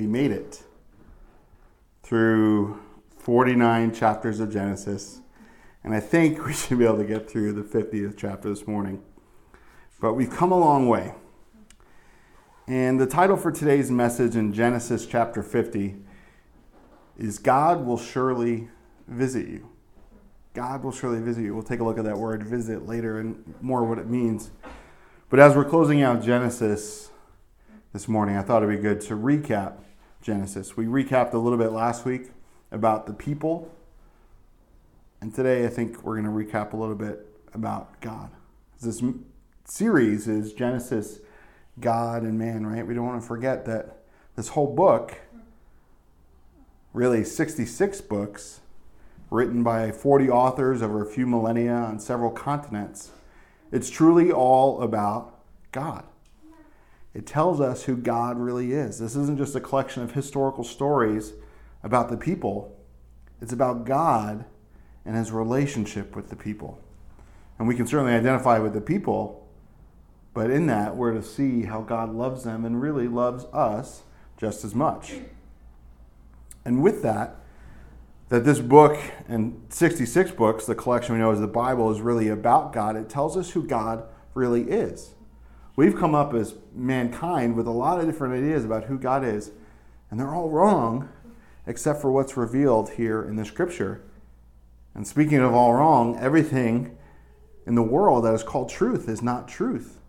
We made it through 49 chapters of Genesis, and I think we should be able to get through the 50th chapter this morning. But we've come a long way. And the title for today's message in Genesis chapter 50 is God will surely visit you. God will surely visit you. We'll take a look at that word visit later and more what it means. But as we're closing out Genesis, this morning, I thought it'd be good to recap Genesis. We recapped a little bit last week about the people, and today I think we're going to recap a little bit about God. This series is Genesis, God, and man, right? We don't want to forget that this whole book, really 66 books, written by 40 authors over a few millennia on several continents, it's truly all about God. It tells us who God really is. This isn't just a collection of historical stories about the people, it's about God and his relationship with the people. And we can certainly identify with the people, but in that, we're to see how God loves them and really loves us just as much. And with that, that this book and 66 books, the collection we know as the Bible, is really about God. It tells us who God really is. We've come up as mankind with a lot of different ideas about who God is, and they're all wrong except for what's revealed here in the scripture. And speaking of all wrong, everything in the world that is called truth is not truth.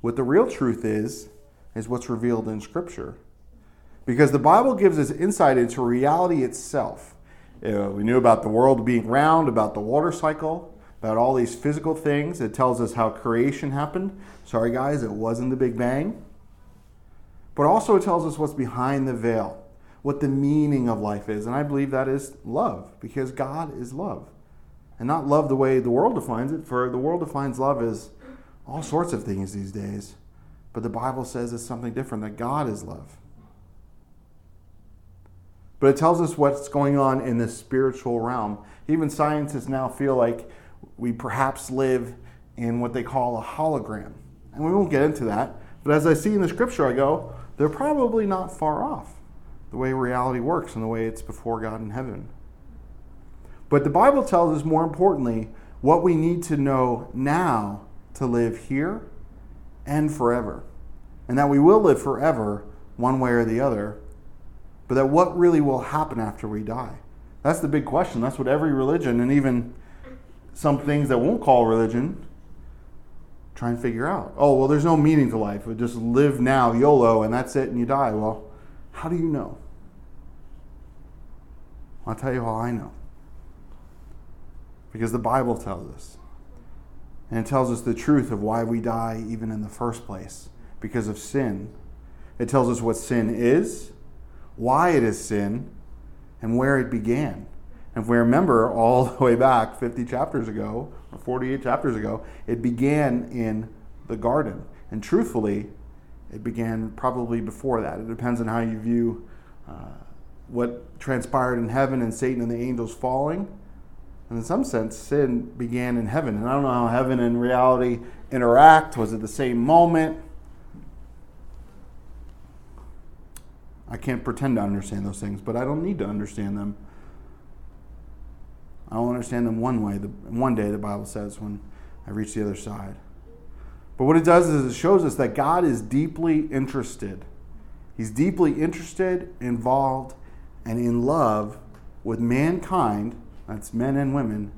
What the real truth is, is what's revealed in scripture. Because the Bible gives us insight into reality itself. Uh, we knew about the world being round, about the water cycle, about all these physical things. It tells us how creation happened. Sorry, guys, it wasn't the Big Bang. But also, it tells us what's behind the veil, what the meaning of life is. And I believe that is love, because God is love. And not love the way the world defines it, for the world defines love as all sorts of things these days. But the Bible says it's something different, that God is love. But it tells us what's going on in the spiritual realm. Even scientists now feel like we perhaps live in what they call a hologram. And we won't get into that. But as I see in the scripture, I go, they're probably not far off the way reality works and the way it's before God in heaven. But the Bible tells us, more importantly, what we need to know now to live here and forever. And that we will live forever, one way or the other. But that what really will happen after we die? That's the big question. That's what every religion and even some things that won't call religion try and figure out. Oh, well, there's no meaning to life. We just live now, YOLO, and that's it, and you die. Well, how do you know? I'll tell you how I know. Because the Bible tells us. And it tells us the truth of why we die even in the first place because of sin. It tells us what sin is, why it is sin, and where it began. And if we remember all the way back 50 chapters ago, or 48 chapters ago, it began in the garden. And truthfully, it began probably before that. It depends on how you view uh, what transpired in heaven and Satan and the angels falling. And in some sense, sin began in heaven. And I don't know how heaven and reality interact. Was it the same moment? I can't pretend to understand those things, but I don't need to understand them. I'll understand them one way, the, one day, the Bible says, when I reach the other side. But what it does is it shows us that God is deeply interested. He's deeply interested, involved, and in love with mankind, that's men and women,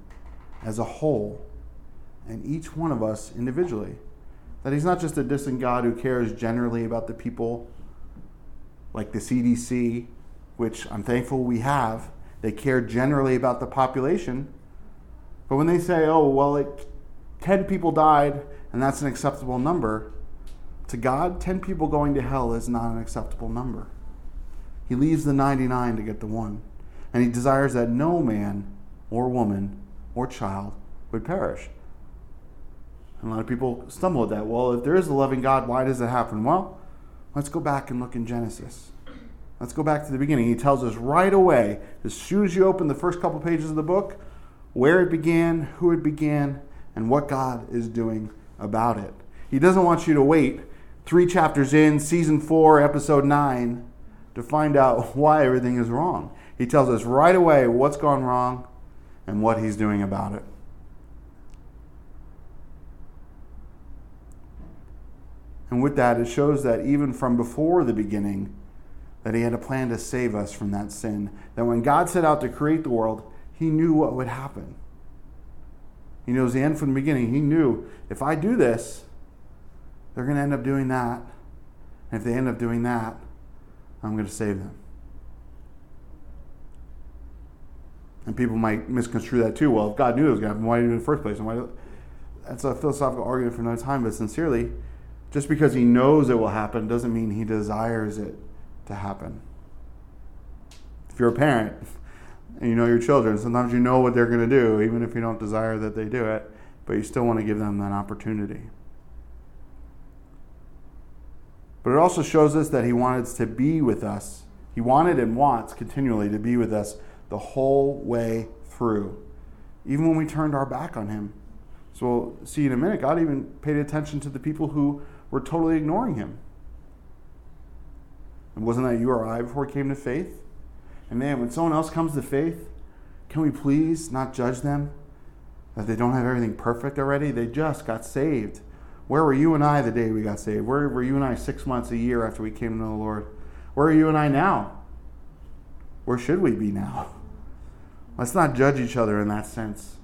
as a whole, and each one of us individually. That He's not just a distant God who cares generally about the people, like the CDC, which I'm thankful we have, they care generally about the population. But when they say, oh, well, it, 10 people died and that's an acceptable number, to God, 10 people going to hell is not an acceptable number. He leaves the 99 to get the one. And he desires that no man or woman or child would perish. And a lot of people stumble at that. Well, if there is a loving God, why does it happen? Well, let's go back and look in Genesis. Let's go back to the beginning. He tells us right away, as soon as you open the first couple pages of the book, where it began, who it began, and what God is doing about it. He doesn't want you to wait three chapters in, season four, episode nine, to find out why everything is wrong. He tells us right away what's gone wrong and what he's doing about it. And with that, it shows that even from before the beginning, that he had a plan to save us from that sin. That when God set out to create the world, he knew what would happen. He knows the end from the beginning. He knew if I do this, they're going to end up doing that. And if they end up doing that, I'm going to save them. And people might misconstrue that too. Well, if God knew it was going to happen, why did he do it in the first place? And why That's a philosophical argument for another time, but sincerely, just because he knows it will happen doesn't mean he desires it to happen. If you're a parent and you know your children, sometimes you know what they're going to do, even if you don't desire that they do it, but you still want to give them that opportunity. But it also shows us that he wanted to be with us. He wanted and wants continually to be with us the whole way through, even when we turned our back on him. So we'll see in a minute, God even paid attention to the people who were totally ignoring him. And wasn't that you or I before we came to faith? And man, when someone else comes to faith, can we please not judge them that they don't have everything perfect already? They just got saved. Where were you and I the day we got saved? Where were you and I six months, a year after we came to the Lord? Where are you and I now? Where should we be now? Let's not judge each other in that sense.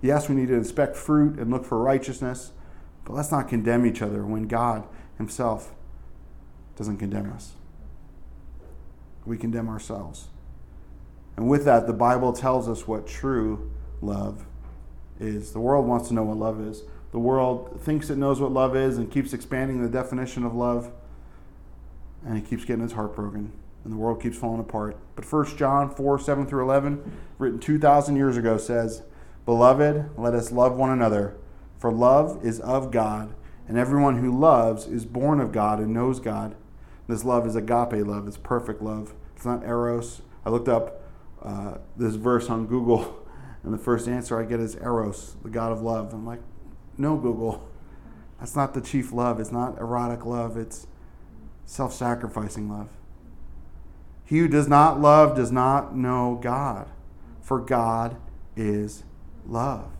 Yes, we need to inspect fruit and look for righteousness, but let's not condemn each other when God Himself doesn't condemn us. We condemn ourselves. And with that, the Bible tells us what true love is. The world wants to know what love is. The world thinks it knows what love is and keeps expanding the definition of love, and it keeps getting its heart broken, and the world keeps falling apart. But 1 John 4 7 through 11, written 2,000 years ago, says, Beloved, let us love one another, for love is of God, and everyone who loves is born of God and knows God. This love is agape love, it's perfect love. It's not eros. I looked up uh, this verse on Google, and the first answer I get is eros, the God of love. I'm like, no, Google. That's not the chief love. It's not erotic love. It's self sacrificing love. He who does not love does not know God, for God is love.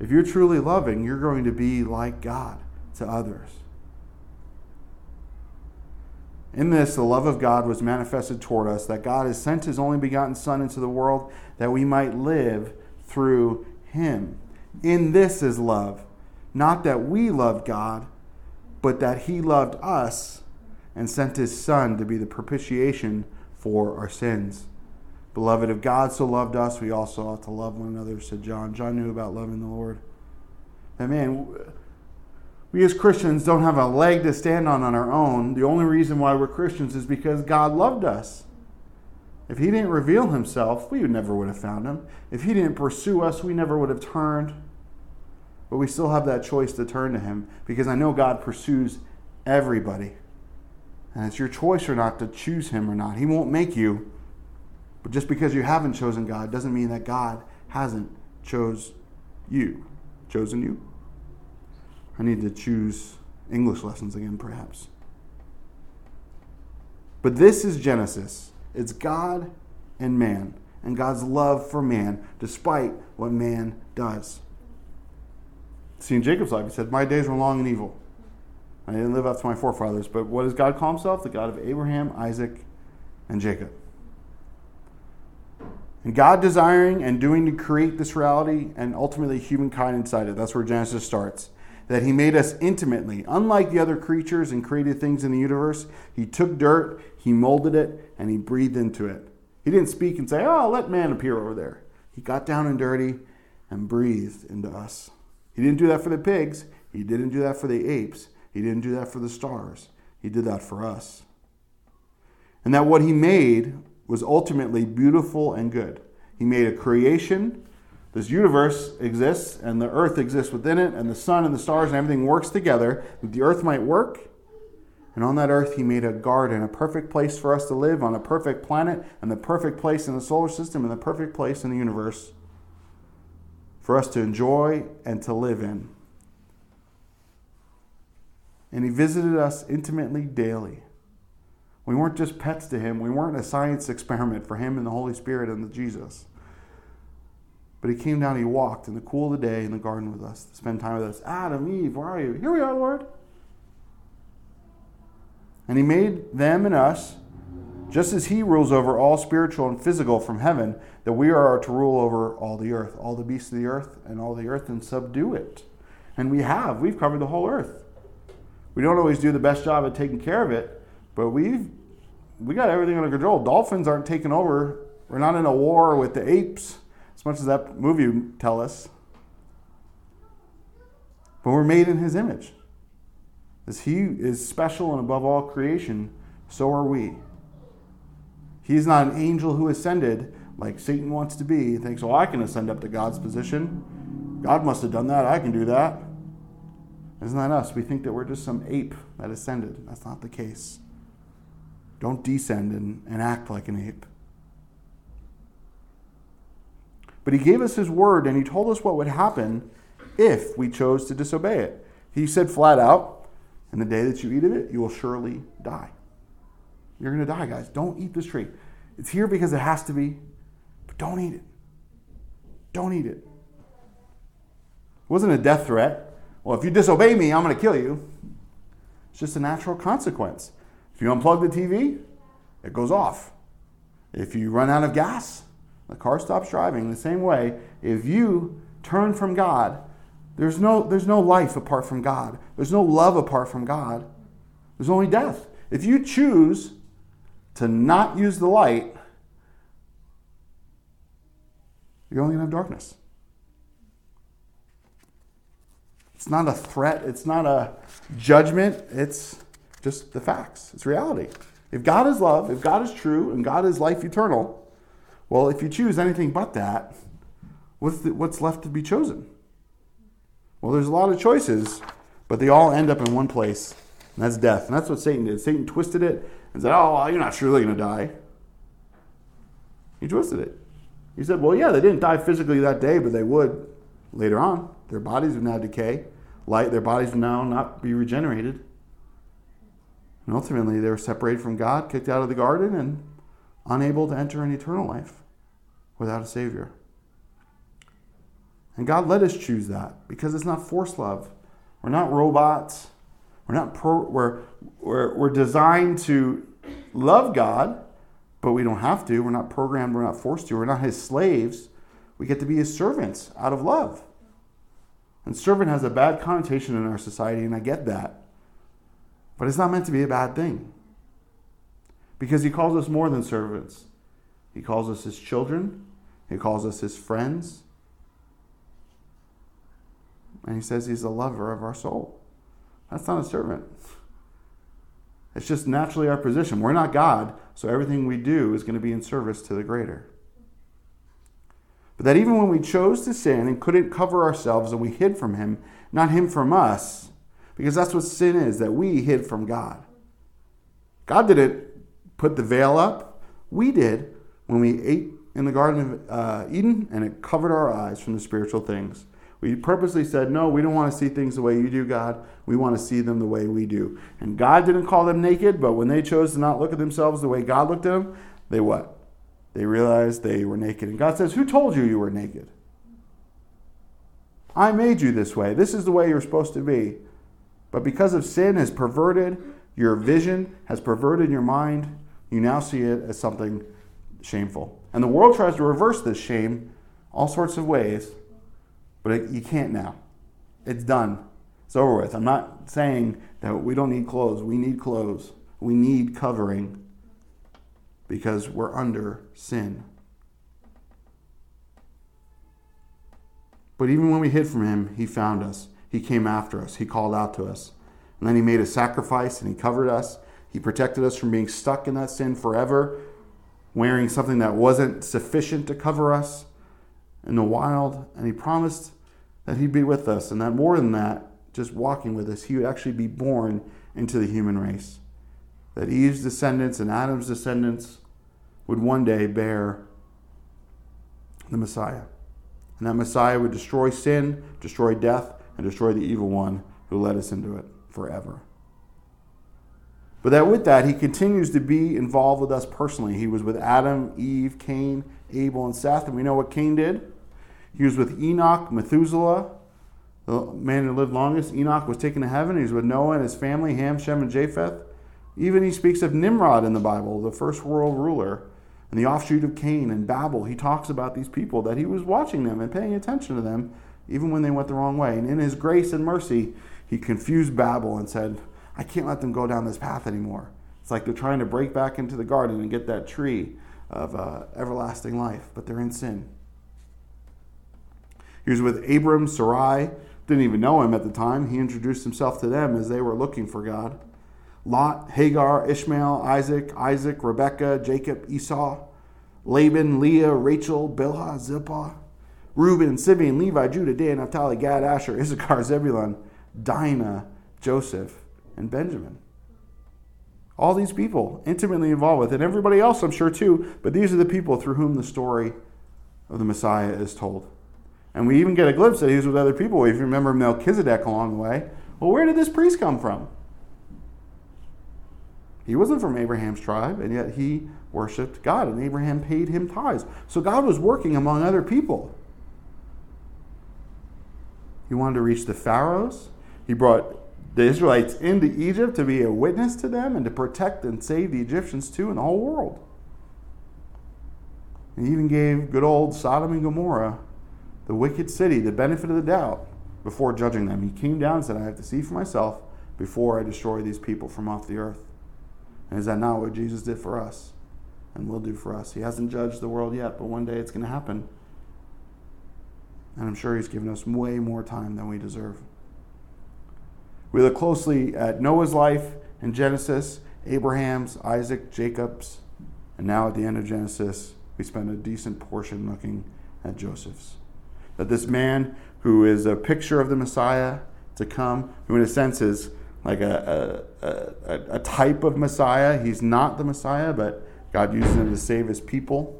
If you're truly loving, you're going to be like God to others. In this, the love of God was manifested toward us, that God has sent his only begotten Son into the world that we might live through him. In this is love, not that we loved God, but that he loved us and sent his Son to be the propitiation for our sins. Beloved, if God so loved us, we also ought to love one another, said John. John knew about loving the Lord. And man, we as Christians don't have a leg to stand on on our own. The only reason why we're Christians is because God loved us. If He didn't reveal Himself, we never would have found Him. If He didn't pursue us, we never would have turned. But we still have that choice to turn to Him because I know God pursues everybody. And it's your choice or not to choose Him or not. He won't make you. But just because you haven't chosen God doesn't mean that God hasn't chose you, chosen you. I need to choose English lessons again, perhaps. But this is Genesis. It's God and man, and God's love for man, despite what man does. See, in Jacob's life, he said, My days were long and evil. I didn't live up to my forefathers. But what does God call himself? The God of Abraham, Isaac, and Jacob. And God desiring and doing to create this reality and ultimately humankind inside it. That's where Genesis starts that he made us intimately. Unlike the other creatures and created things in the universe, he took dirt, he molded it, and he breathed into it. He didn't speak and say, Oh, let man appear over there. He got down and dirty and breathed into us. He didn't do that for the pigs. He didn't do that for the apes. He didn't do that for the stars. He did that for us. And that what he made was ultimately beautiful and good. He made a creation this universe exists, and the earth exists within it, and the sun and the stars and everything works together that the earth might work. And on that earth, he made a garden, a perfect place for us to live on a perfect planet, and the perfect place in the solar system, and the perfect place in the universe for us to enjoy and to live in. and he visited us intimately daily. We weren't just pets to him, we weren't a science experiment for him and the Holy Spirit and the Jesus. But he came down, he walked in the cool of the day in the garden with us to spend time with us. Adam, Eve, where are you? Here we are, Lord. And he made them and us, just as he rules over all spiritual and physical from heaven, that we are to rule over all the earth, all the beasts of the earth, and all the earth, and subdue it. And we have. We've covered the whole earth. We don't always do the best job at taking care of it, but we've we got everything under control. Dolphins aren't taking over. We're not in a war with the apes, as much as that movie tell us. But we're made in his image. As he is special and above all creation, so are we. He's not an angel who ascended like Satan wants to be. He thinks, oh, I can ascend up to God's position. God must have done that. I can do that. Isn't that us? We think that we're just some ape that ascended. That's not the case. Don't descend and, and act like an ape. But he gave us his word and he told us what would happen if we chose to disobey it. He said flat out, In the day that you eat of it, you will surely die. You're going to die, guys. Don't eat this tree. It's here because it has to be, but don't eat it. Don't eat it. It wasn't a death threat. Well, if you disobey me, I'm going to kill you. It's just a natural consequence. If you unplug the TV, it goes off. If you run out of gas, the car stops driving. The same way, if you turn from God, there's no, there's no life apart from God. There's no love apart from God. There's only death. If you choose to not use the light, you're only going to have darkness. It's not a threat, it's not a judgment, it's just the facts. It's reality. If God is love, if God is true, and God is life eternal, well, if you choose anything but that, what's, the, what's left to be chosen? Well, there's a lot of choices, but they all end up in one place, and that's death. And that's what Satan did. Satan twisted it and said, Oh, you're not surely going to die. He twisted it. He said, Well, yeah, they didn't die physically that day, but they would later on. Their bodies would now decay. Light, their bodies would now not be regenerated. And ultimately, they were separated from God, kicked out of the garden, and unable to enter an eternal life without a Savior. And God let us choose that because it's not forced love. We're not robots. We're not pro, we're, we're, we're designed to love God, but we don't have to. We're not programmed, we're not forced to. We're not his slaves. We get to be his servants out of love. And servant has a bad connotation in our society, and I get that. But it's not meant to be a bad thing. Because he calls us more than servants. He calls us his children, he calls us his friends. And he says he's the lover of our soul. That's not a servant. It's just naturally our position. We're not God, so everything we do is going to be in service to the greater. But that even when we chose to sin and couldn't cover ourselves and we hid from Him, not Him from us, because that's what sin is, that we hid from God. God didn't put the veil up, we did when we ate in the Garden of uh, Eden and it covered our eyes from the spiritual things. We purposely said, No, we don't want to see things the way you do, God. We want to see them the way we do. And God didn't call them naked, but when they chose to not look at themselves the way God looked at them, they what? They realized they were naked. And God says, Who told you you were naked? I made you this way. This is the way you're supposed to be. But because of sin has perverted your vision, has perverted your mind, you now see it as something shameful. And the world tries to reverse this shame all sorts of ways, but it, you can't now. It's done. It's over with. I'm not saying that we don't need clothes. We need clothes. We need covering because we're under sin. But even when we hid from him, he found us. He came after us. He called out to us. And then he made a sacrifice and he covered us. He protected us from being stuck in that sin forever, wearing something that wasn't sufficient to cover us in the wild. And he promised that he'd be with us and that more than that, just walking with us, he would actually be born into the human race. That Eve's descendants and Adam's descendants would one day bear the Messiah. And that Messiah would destroy sin, destroy death, and destroy the evil one who led us into it forever. But that with that, he continues to be involved with us personally. He was with Adam, Eve, Cain, Abel, and Seth. And we know what Cain did. He was with Enoch, Methuselah, the man who lived longest. Enoch was taken to heaven. He was with Noah and his family, Ham, Shem, and Japheth. Even he speaks of Nimrod in the Bible, the first world ruler, and the offshoot of Cain and Babel. He talks about these people, that he was watching them and paying attention to them, even when they went the wrong way. And in his grace and mercy, he confused Babel and said, I can't let them go down this path anymore. It's like they're trying to break back into the garden and get that tree of uh, everlasting life, but they're in sin. He was with Abram, Sarai, didn't even know him at the time. He introduced himself to them as they were looking for God. Lot, Hagar, Ishmael, Isaac, Isaac, Rebekah, Jacob, Esau, Laban, Leah, Rachel, Bilhah, Zilpah, Reuben, Simeon, Levi, Judah, Dan, Naphtali, Gad, Asher, Issachar, Zebulun, Dinah, Joseph, and Benjamin. All these people intimately involved with, and everybody else, I'm sure, too, but these are the people through whom the story of the Messiah is told. And we even get a glimpse that he was with other people. If you remember Melchizedek along the way, well, where did this priest come from? He wasn't from Abraham's tribe, and yet he worshiped God, and Abraham paid him tithes. So God was working among other people. He wanted to reach the Pharaohs. He brought the Israelites into Egypt to be a witness to them and to protect and save the Egyptians too and the whole world. And he even gave good old Sodom and Gomorrah, the wicked city, the benefit of the doubt before judging them. He came down and said, I have to see for myself before I destroy these people from off the earth. And is that not what Jesus did for us and will do for us? He hasn't judged the world yet, but one day it's going to happen. And I'm sure he's given us way more time than we deserve. We look closely at Noah's life in Genesis, Abraham's, Isaac, Jacob's, and now at the end of Genesis, we spend a decent portion looking at Joseph's. That this man who is a picture of the Messiah to come, who in a sense is like a, a, a, a type of Messiah, he's not the Messiah, but God uses him to save his people.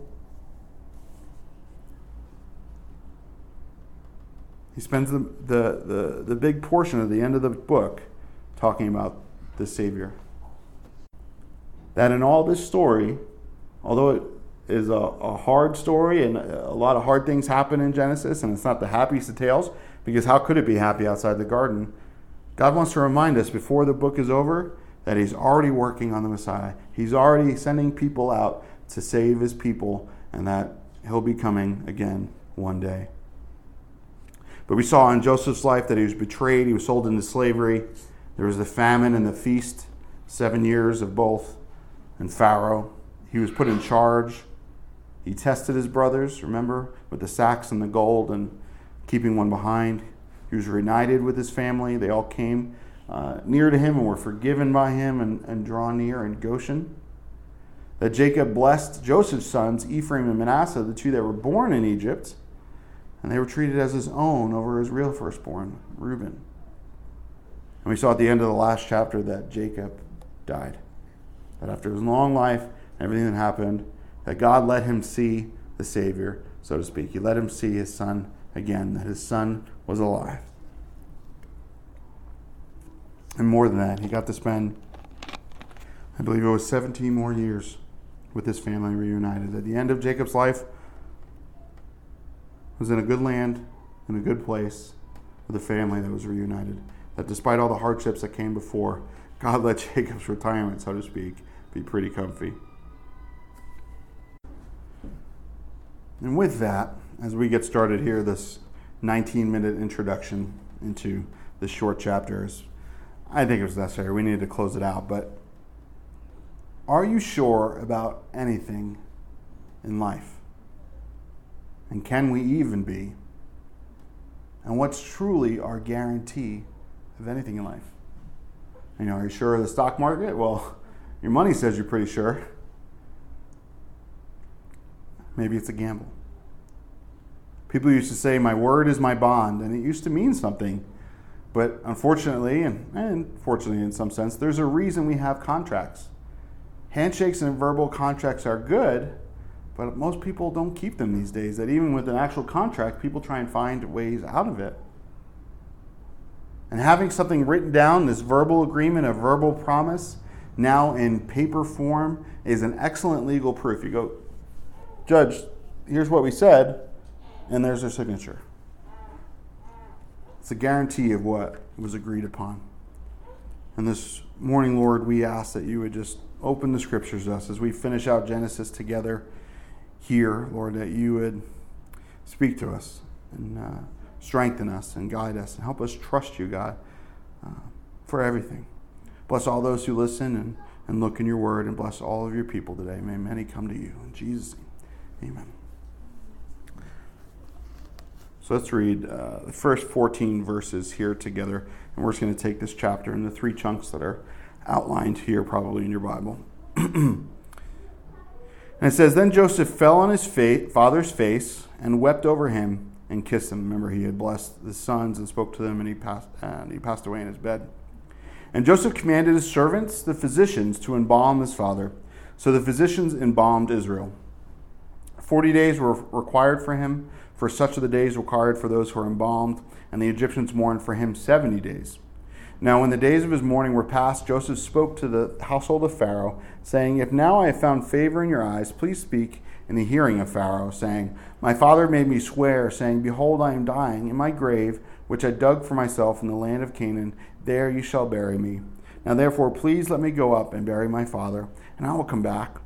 He spends the, the, the, the big portion of the end of the book talking about the Savior. That in all this story, although it is a, a, hard story and a lot of hard things happen in Genesis, and it's not the happiest of tales, because how could it be happy outside the garden? God wants to remind us before the book is over that He's already working on the Messiah. He's already sending people out to save His people, and that He'll be coming again one day. But we saw in Joseph's life that he was betrayed, he was sold into slavery. There was the famine and the feast, seven years of both, and Pharaoh. He was put in charge. He tested his brothers, remember, with the sacks and the gold and keeping one behind. He was reunited with his family. They all came uh, near to him and were forgiven by him and, and drawn near in Goshen. That Jacob blessed Joseph's sons, Ephraim and Manasseh, the two that were born in Egypt and they were treated as his own over his real firstborn, Reuben. And we saw at the end of the last chapter that Jacob died. That after his long life, and everything that happened, that God let him see the Savior, so to speak. He let him see his son again, that his son was alive. And more than that, he got to spend, I believe it was 17 more years with his family reunited. At the end of Jacob's life, was in a good land, in a good place, with a family that was reunited. That despite all the hardships that came before, God let Jacob's retirement, so to speak, be pretty comfy. And with that, as we get started here, this 19 minute introduction into this short chapters, I think it was necessary. We needed to close it out. But are you sure about anything in life? And can we even be? And what's truly our guarantee of anything in life? You know, are you sure of the stock market? Well, your money says you're pretty sure. Maybe it's a gamble. People used to say, My word is my bond, and it used to mean something. But unfortunately, and, and fortunately in some sense, there's a reason we have contracts. Handshakes and verbal contracts are good, but most people don't keep them these days. That even with an actual contract, people try and find ways out of it. And having something written down, this verbal agreement, a verbal promise, now in paper form, is an excellent legal proof. You go, Judge, here's what we said, and there's their signature. It's a guarantee of what was agreed upon. And this morning, Lord, we ask that you would just open the scriptures to us as we finish out Genesis together here, Lord, that you would speak to us and uh, strengthen us and guide us and help us trust you, God, uh, for everything. Bless all those who listen and, and look in your word, and bless all of your people today. May many come to you. In Jesus' name, amen. So let's read uh, the first 14 verses here together, and we're just going to take this chapter in the three chunks that are outlined here, probably in your Bible. and it says, Then Joseph fell on his fa- father's face and wept over him and kissed him. Remember, he had blessed the sons and spoke to them, and he passed, and he passed away in his bed. And Joseph commanded his servants, the physicians, to embalm his father. So the physicians embalmed Israel. Forty days were required for him for such are the days required for those who are embalmed, and the Egyptians mourned for him seventy days. Now, when the days of his mourning were past, Joseph spoke to the household of Pharaoh, saying, If now I have found favor in your eyes, please speak in the hearing of Pharaoh, saying, My father made me swear, saying, Behold, I am dying. In my grave, which I dug for myself in the land of Canaan, there you shall bury me. Now therefore, please let me go up and bury my father, and I will come back.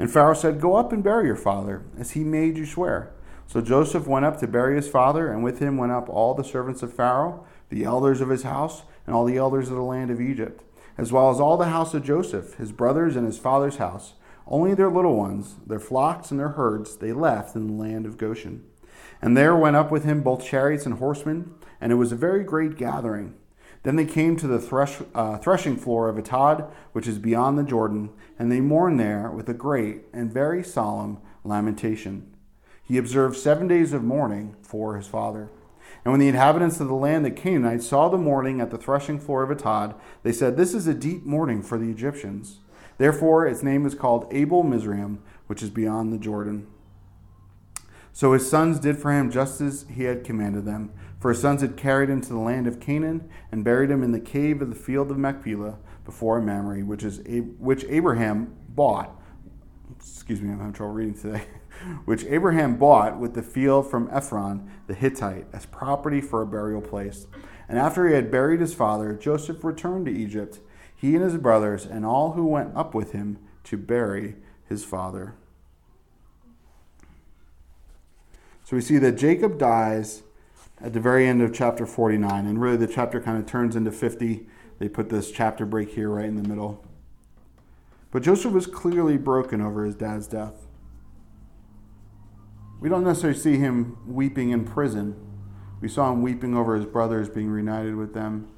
And Pharaoh said, Go up and bury your father, as he made you swear. So Joseph went up to bury his father, and with him went up all the servants of Pharaoh, the elders of his house, and all the elders of the land of Egypt, as well as all the house of Joseph, his brothers, and his father's house. Only their little ones, their flocks and their herds, they left in the land of Goshen. And there went up with him both chariots and horsemen, and it was a very great gathering. Then they came to the thresh, uh, threshing floor of Atad, which is beyond the Jordan, and they mourned there with a great and very solemn lamentation he observed seven days of mourning for his father. And when the inhabitants of the land, the Canaanites, saw the mourning at the threshing floor of Atad, they said, This is a deep mourning for the Egyptians. Therefore, its name is called Abel Mizraim, which is beyond the Jordan. So his sons did for him just as he had commanded them. For his sons had carried him to the land of Canaan and buried him in the cave of the field of Machpelah before Mamre, which is which Abraham bought. Excuse me, I'm having trouble reading today. which Abraham bought with the field from Ephron the Hittite as property for a burial place. And after he had buried his father, Joseph returned to Egypt, he and his brothers, and all who went up with him to bury his father. So we see that Jacob dies at the very end of chapter 49, and really the chapter kind of turns into 50. They put this chapter break here right in the middle. But Joseph was clearly broken over his dad's death. We don't necessarily see him weeping in prison. We saw him weeping over his brothers being reunited with them.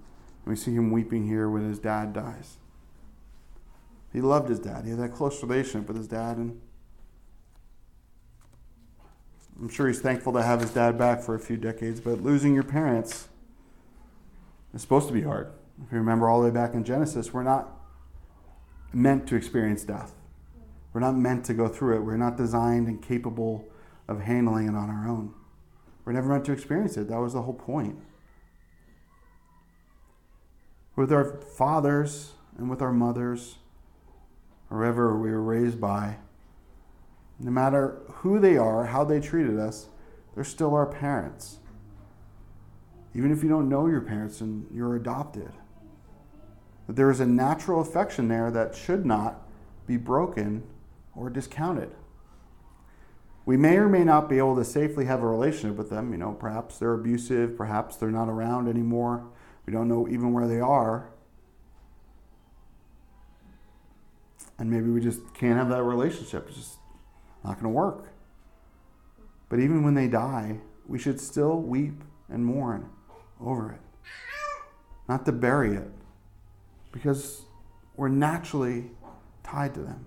And we see him weeping here when his dad dies. He loved his dad. He had that close relationship with his dad. And I'm sure he's thankful to have his dad back for a few decades. But losing your parents is supposed to be hard. If you remember all the way back in Genesis, we're not meant to experience death. We're not meant to go through it. We're not designed and capable of handling it on our own. We're never meant to experience it. That was the whole point. With our fathers and with our mothers, or whoever we were raised by, no matter who they are, how they treated us, they're still our parents. Even if you don't know your parents and you're adopted. There is a natural affection there that should not be broken or discounted we may or may not be able to safely have a relationship with them. You know, perhaps they're abusive, perhaps they're not around anymore. We don't know even where they are. And maybe we just can't have that relationship. It's just not going to work. But even when they die, we should still weep and mourn over it. Not to bury it, because we're naturally tied to them.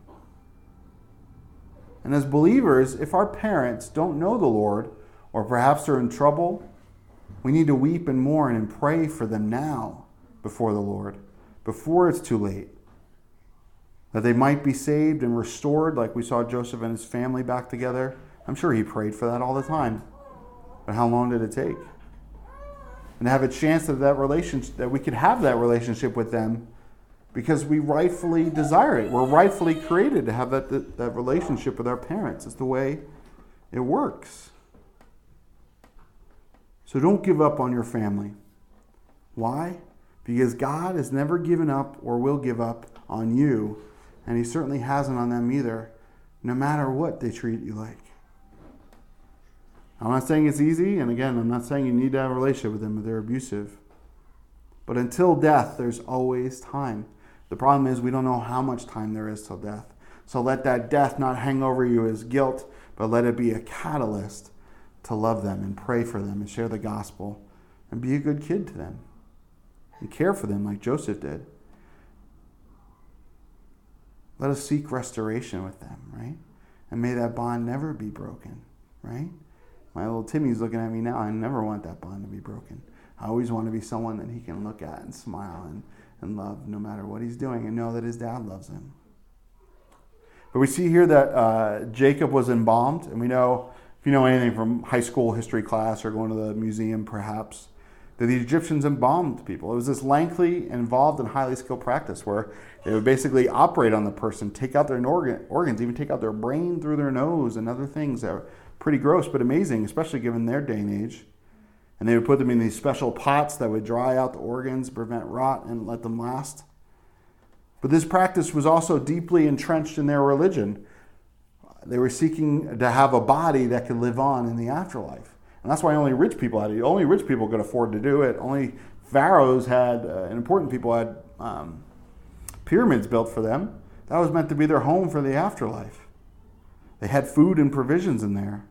And as believers, if our parents don't know the Lord, or perhaps they're in trouble, we need to weep and mourn and pray for them now before the Lord, before it's too late. That they might be saved and restored, like we saw Joseph and his family back together. I'm sure he prayed for that all the time. But how long did it take? And to have a chance of that relationship, that we could have that relationship with them because we rightfully desire it. We're rightfully created to have that, that, that relationship with our parents. It's the way it works. So don't give up on your family. Why? Because God has never given up or will give up on you, and He certainly hasn't on them either, no matter what they treat you like. I'm not saying it's easy, and again, I'm not saying you need to have a relationship with them if they're abusive. But until death, there's always time. The problem is we don't know how much time there is till death. So let that death not hang over you as guilt, but let it be a catalyst to love them and pray for them and share the gospel and be a good kid to them and care for them like Joseph did. Let us seek restoration with them, right? And may that bond never be broken, right? My little Timmy's looking at me now. I never want that bond to be broken. I always want to be someone that he can look at and smile and, and love no matter what he's doing and know that his dad loves him. But we see here that uh, Jacob was embalmed, and we know, if you know anything from high school history class or going to the museum perhaps, that the Egyptians embalmed people. It was this lengthy, involved, and highly skilled practice where they would basically operate on the person, take out their organ, organs, even take out their brain through their nose and other things that are pretty gross but amazing, especially given their day and age. And they would put them in these special pots that would dry out the organs, prevent rot, and let them last. But this practice was also deeply entrenched in their religion. They were seeking to have a body that could live on in the afterlife. And that's why only rich people had it. Only rich people could afford to do it. Only pharaohs had, uh, and important people had um, pyramids built for them. That was meant to be their home for the afterlife. They had food and provisions in there.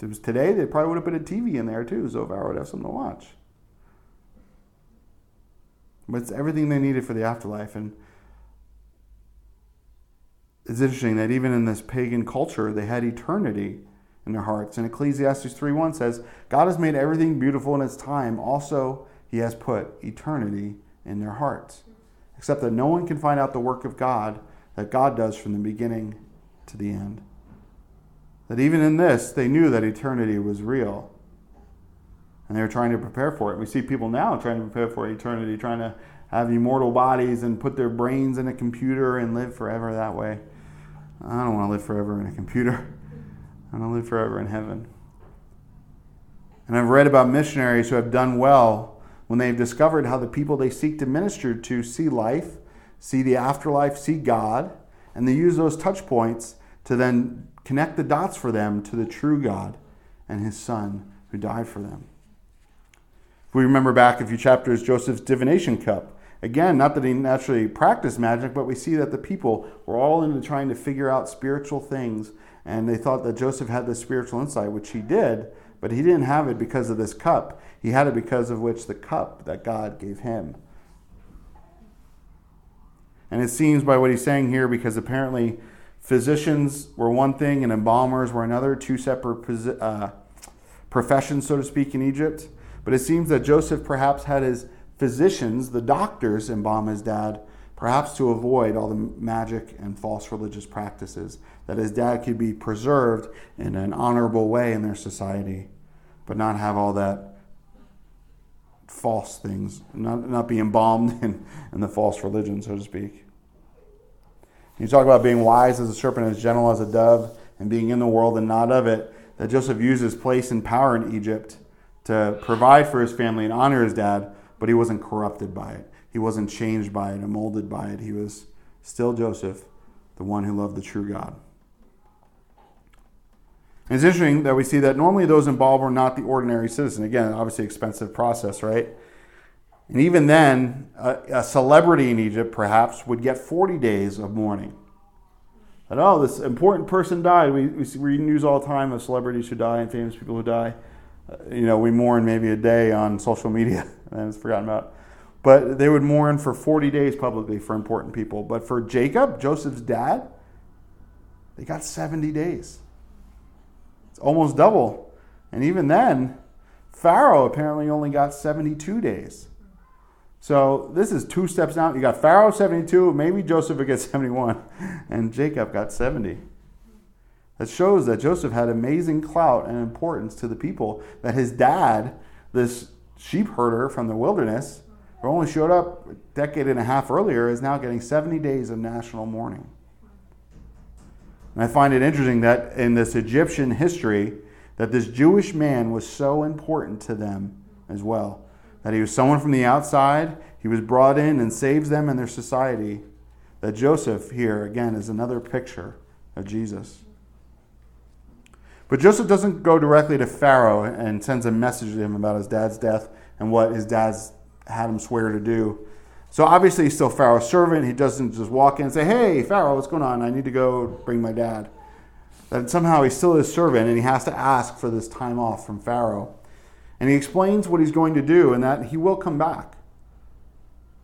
If it was today, they probably would have put a TV in there too, so Pharaoh would have something to watch. But it's everything they needed for the afterlife. And it's interesting that even in this pagan culture, they had eternity in their hearts. And Ecclesiastes 3:1 says, God has made everything beautiful in its time. Also, he has put eternity in their hearts. Except that no one can find out the work of God that God does from the beginning to the end. That even in this, they knew that eternity was real. And they were trying to prepare for it. We see people now trying to prepare for eternity, trying to have immortal bodies and put their brains in a computer and live forever that way. I don't want to live forever in a computer. I want to live forever in heaven. And I've read about missionaries who have done well when they've discovered how the people they seek to minister to see life, see the afterlife, see God, and they use those touch points to then connect the dots for them to the true God and his Son who died for them. If we remember back a few chapters, Joseph's divination cup. Again, not that he naturally practiced magic, but we see that the people were all into trying to figure out spiritual things, and they thought that Joseph had this spiritual insight, which he did, but he didn't have it because of this cup. He had it because of which the cup that God gave him. And it seems by what he's saying here, because apparently physicians were one thing and embalmers were another, two separate uh, professions, so to speak, in Egypt. But it seems that Joseph perhaps had his physicians, the doctors, embalm his dad, perhaps to avoid all the magic and false religious practices, that his dad could be preserved in an honorable way in their society, but not have all that false things, not, not be embalmed in, in the false religion, so to speak. You talk about being wise as a serpent, and as gentle as a dove, and being in the world and not of it, that Joseph used his place and power in Egypt to provide for his family and honor his dad, but he wasn't corrupted by it. He wasn't changed by it and molded by it. He was still Joseph, the one who loved the true God. And it's interesting that we see that normally those involved were not the ordinary citizen. Again, obviously expensive process, right? And even then, a, a celebrity in Egypt perhaps would get 40 days of mourning. That, oh, this important person died. We, we read news all the time of celebrities who die and famous people who die. Uh, you know, we mourn maybe a day on social media and it's forgotten about. But they would mourn for 40 days publicly for important people. But for Jacob, Joseph's dad, they got 70 days. It's almost double. And even then, Pharaoh apparently only got 72 days. So this is two steps down. You got Pharaoh 72, maybe Joseph would get 71, and Jacob got 70. That shows that Joseph had amazing clout and importance to the people, that his dad, this sheep herder from the wilderness, who only showed up a decade and a half earlier, is now getting 70 days of national mourning. And I find it interesting that in this Egyptian history, that this Jewish man was so important to them as well. That he was someone from the outside, he was brought in and saves them and their society. That Joseph here, again, is another picture of Jesus. But Joseph doesn't go directly to Pharaoh and sends a message to him about his dad's death and what his dad's had him swear to do. So obviously he's still Pharaoh's servant. He doesn't just walk in and say, Hey, Pharaoh, what's going on? I need to go bring my dad. That somehow he's still his servant and he has to ask for this time off from Pharaoh. And he explains what he's going to do and that he will come back.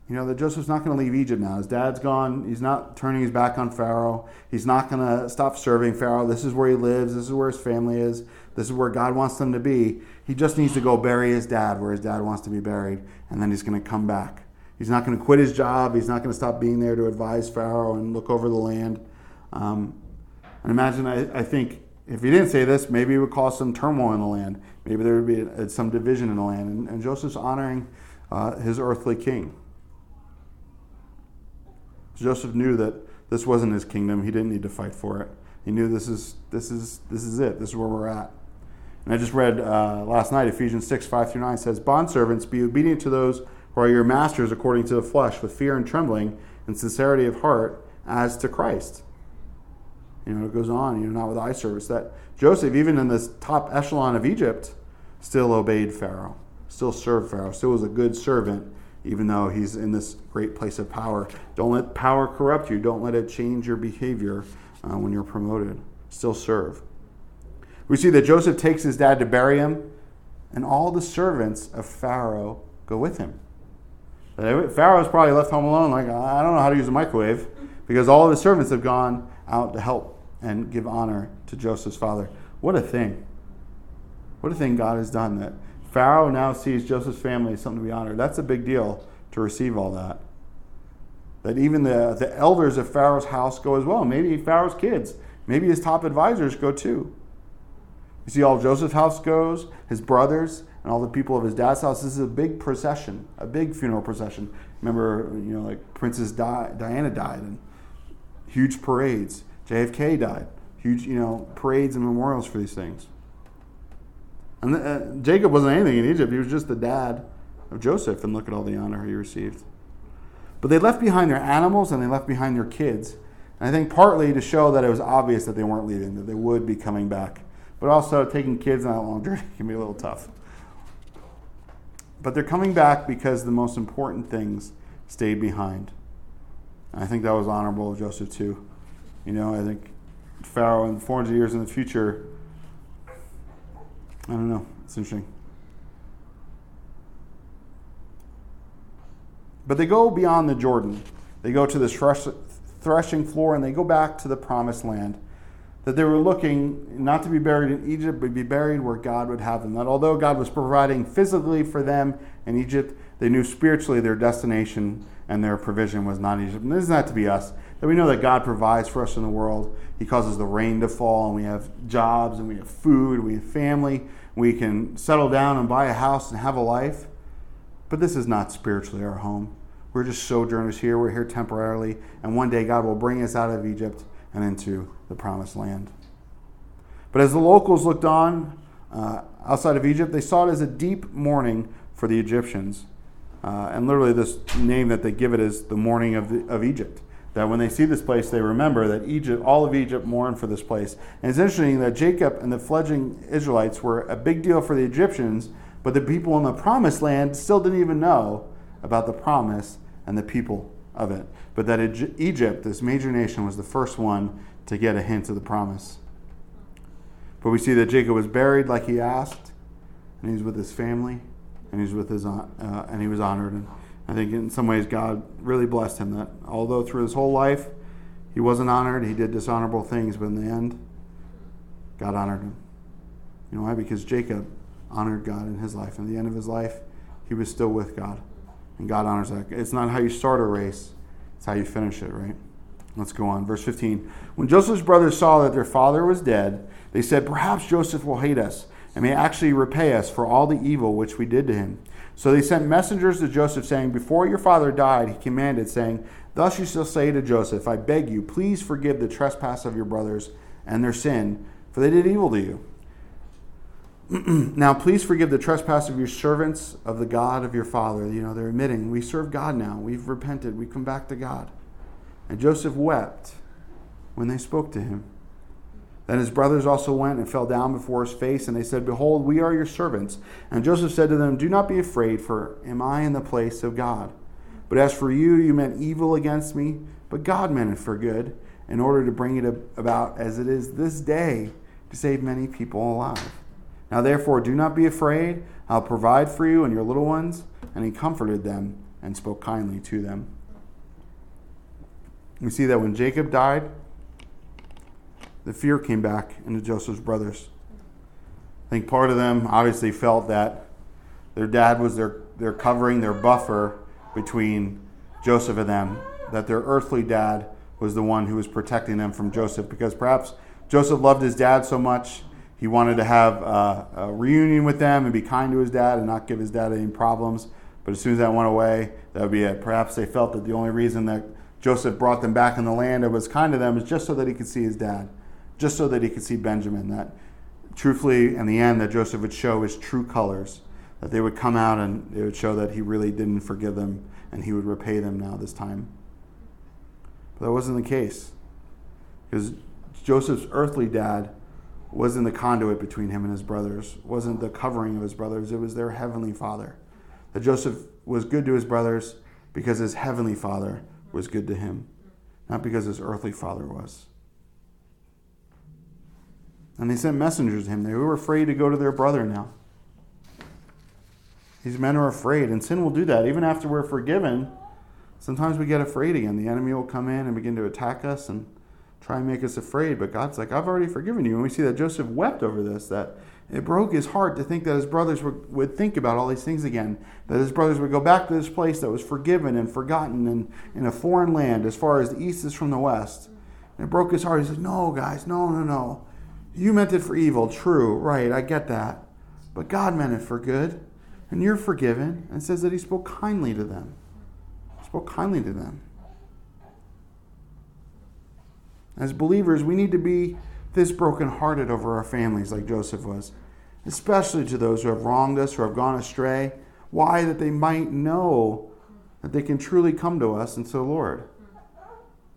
You know, that Joseph's not going to leave Egypt now. His dad's gone. He's not turning his back on Pharaoh. He's not going to stop serving Pharaoh. This is where he lives. This is where his family is. This is where God wants them to be. He just needs to go bury his dad where his dad wants to be buried, and then he's going to come back. He's not going to quit his job. He's not going to stop being there to advise Pharaoh and look over the land. Um, and imagine, I, I, think, if he didn't say this, maybe it would cause some turmoil in the land. Maybe there would be a, some division in the land. And, and Joseph's honoring uh, his earthly king. Joseph knew that this wasn't his kingdom. He didn't need to fight for it. He knew this is, this is, this is it. This is where we're at. And I just read uh, last night, Ephesians 6, 5 through 9 says, Bondservants, be obedient to those who are your masters according to the flesh, with fear and trembling and sincerity of heart, as to Christ. You know, it goes on, you know, not with eye service. That Joseph, even in this top echelon of Egypt, still obeyed Pharaoh, still served Pharaoh, still was a good servant, even though he's in this great place of power. Don't let power corrupt you. Don't let it change your behavior uh, when you're promoted. Still serve. We see that Joseph takes his dad to bury him, and all the servants of Pharaoh go with him. Pharaoh's probably left home alone, like, I don't know how to use a microwave, because all of his servants have gone out to help and give honor to Joseph's father. What a thing. What a thing God has done that Pharaoh now sees Joseph's family as something to be honored. That's a big deal to receive all that. That even the, the elders of Pharaoh's house go as well. Maybe Pharaoh's kids, maybe his top advisors go too. You see, all Joseph's house goes, his brothers, and all the people of his dad's house. This is a big procession, a big funeral procession. Remember, you know, like Princess Di- Diana died, and huge parades. JFK died, huge, you know, parades and memorials for these things. And uh, Jacob wasn't anything in Egypt; he was just the dad of Joseph. And look at all the honor he received. But they left behind their animals and they left behind their kids. And I think partly to show that it was obvious that they weren't leaving, that they would be coming back. But also, taking kids on a long journey can be a little tough. But they're coming back because the most important things stayed behind. And I think that was honorable of Joseph too. You know, I think Pharaoh in 400 years in the future, I don't know, it's interesting. But they go beyond the Jordan. They go to this threshing floor and they go back to the promised land that they were looking not to be buried in Egypt, but be buried where God would have them. That although God was providing physically for them in Egypt, they knew spiritually their destination and their provision was not Egypt. And this isn't that to be us? That we know that God provides for us in the world. He causes the rain to fall, and we have jobs, and we have food, we have family. We can settle down and buy a house and have a life. But this is not spiritually our home. We're just sojourners here. We're here temporarily, and one day God will bring us out of Egypt and into the promised land. But as the locals looked on uh, outside of Egypt, they saw it as a deep mourning for the Egyptians. Uh, and literally, this name that they give it is the mourning of, the, of Egypt. That when they see this place, they remember that Egypt, all of Egypt mourned for this place. And it's interesting that Jacob and the fledgling Israelites were a big deal for the Egyptians, but the people in the promised land still didn't even know about the promise and the people of it. But that Egypt, this major nation, was the first one to get a hint of the promise. But we see that Jacob was buried like he asked, and he's with his family, and he's with his uh, and he was honored. And I think in some ways God really blessed him that although through his whole life he wasn't honored, he did dishonorable things, but in the end, God honored him. You know why? Because Jacob honored God in his life. And the end of his life, he was still with God. And God honors that. It's not how you start a race, it's how you finish it, right? Let's go on. Verse 15. When Joseph's brothers saw that their father was dead, they said, Perhaps Joseph will hate us and may actually repay us for all the evil which we did to him. So they sent messengers to Joseph, saying, Before your father died, he commanded, saying, Thus you shall say to Joseph, I beg you, please forgive the trespass of your brothers and their sin, for they did evil to you. now please forgive the trespass of your servants of the God of your father. You know, they're admitting, we serve God now. We've repented. We come back to God. And Joseph wept when they spoke to him. Then his brothers also went and fell down before his face, and they said, Behold, we are your servants. And Joseph said to them, Do not be afraid, for am I in the place of God? But as for you, you meant evil against me, but God meant it for good, in order to bring it about as it is this day, to save many people alive. Now therefore, do not be afraid. I'll provide for you and your little ones. And he comforted them and spoke kindly to them. We see that when Jacob died, the fear came back into Joseph's brothers. I think part of them obviously felt that their dad was their, their covering, their buffer between Joseph and them, that their earthly dad was the one who was protecting them from Joseph because perhaps Joseph loved his dad so much he wanted to have a, a reunion with them and be kind to his dad and not give his dad any problems. But as soon as that went away, that would be it. Perhaps they felt that the only reason that Joseph brought them back in the land and was kind to them is just so that he could see his dad just so that he could see Benjamin. That truthfully, in the end, that Joseph would show his true colors, that they would come out and it would show that he really didn't forgive them and he would repay them now this time. But that wasn't the case. Because Joseph's earthly dad wasn't the conduit between him and his brothers, wasn't the covering of his brothers, it was their heavenly father. That Joseph was good to his brothers because his heavenly father was good to him, not because his earthly father was. And they sent messengers to him. They were afraid to go to their brother now. These men are afraid, and sin will do that. Even after we're forgiven, sometimes we get afraid again. The enemy will come in and begin to attack us and try and make us afraid. But God's like, I've already forgiven you. And we see that Joseph wept over this, that it broke his heart to think that his brothers would, would think about all these things again. That his brothers would go back to this place that was forgiven and forgotten and in a foreign land as far as the east is from the west. And it broke his heart. He said, No, guys, no, no, no. You meant it for evil, true, right, I get that. But God meant it for good. And you're forgiven. And says that he spoke kindly to them. He spoke kindly to them. As believers, we need to be this brokenhearted over our families like Joseph was, especially to those who have wronged us, who have gone astray. Why? That they might know that they can truly come to us and the Lord.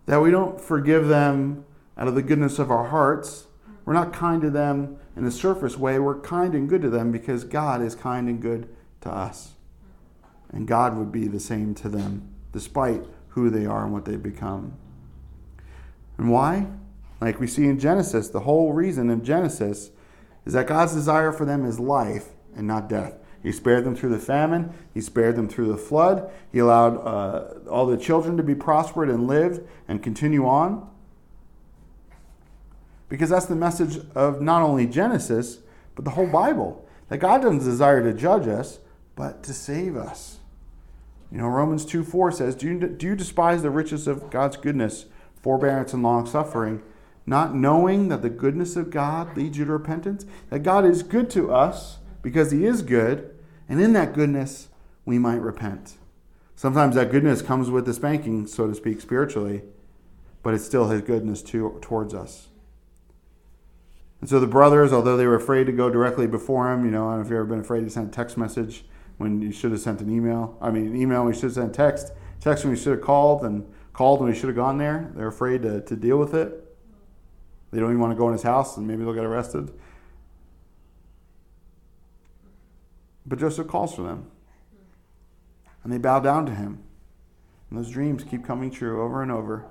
That we don't forgive them out of the goodness of our hearts, we're not kind to them in a surface way. We're kind and good to them because God is kind and good to us. And God would be the same to them, despite who they are and what they've become. And why? Like we see in Genesis, the whole reason of Genesis is that God's desire for them is life and not death. He spared them through the famine. He spared them through the flood. He allowed uh, all the children to be prospered and lived and continue on. Because that's the message of not only Genesis, but the whole Bible. That God doesn't desire to judge us, but to save us. You know, Romans 2 4 says, do you, do you despise the riches of God's goodness, forbearance, and long suffering, not knowing that the goodness of God leads you to repentance? That God is good to us because He is good, and in that goodness, we might repent. Sometimes that goodness comes with the spanking, so to speak, spiritually, but it's still His goodness to, towards us. And so the brothers, although they were afraid to go directly before him, you know, I don't know if you've ever been afraid to send a text message when you should have sent an email. I mean, an email when you should have sent a text, text when you should have called, and called when you should have gone there. They're afraid to, to deal with it. They don't even want to go in his house, and maybe they'll get arrested. But Joseph calls for them, and they bow down to him. And those dreams keep coming true over and over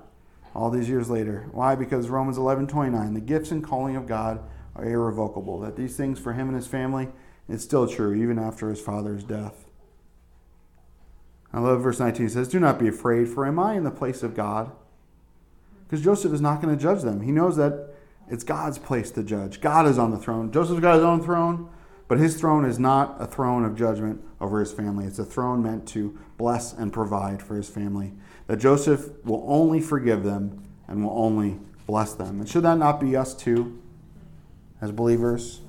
all these years later. Why? Because Romans 11 29, the gifts and calling of God are irrevocable. That these things for him and his family, it's still true, even after his father's death. I love verse 19. It says, Do not be afraid, for am I in the place of God? Because Joseph is not going to judge them. He knows that it's God's place to judge. God is on the throne. Joseph's got his own throne, but his throne is not a throne of judgment over his family. It's a throne meant to bless and provide for his family that Joseph will only forgive them and will only bless them. And should that not be us too, as believers?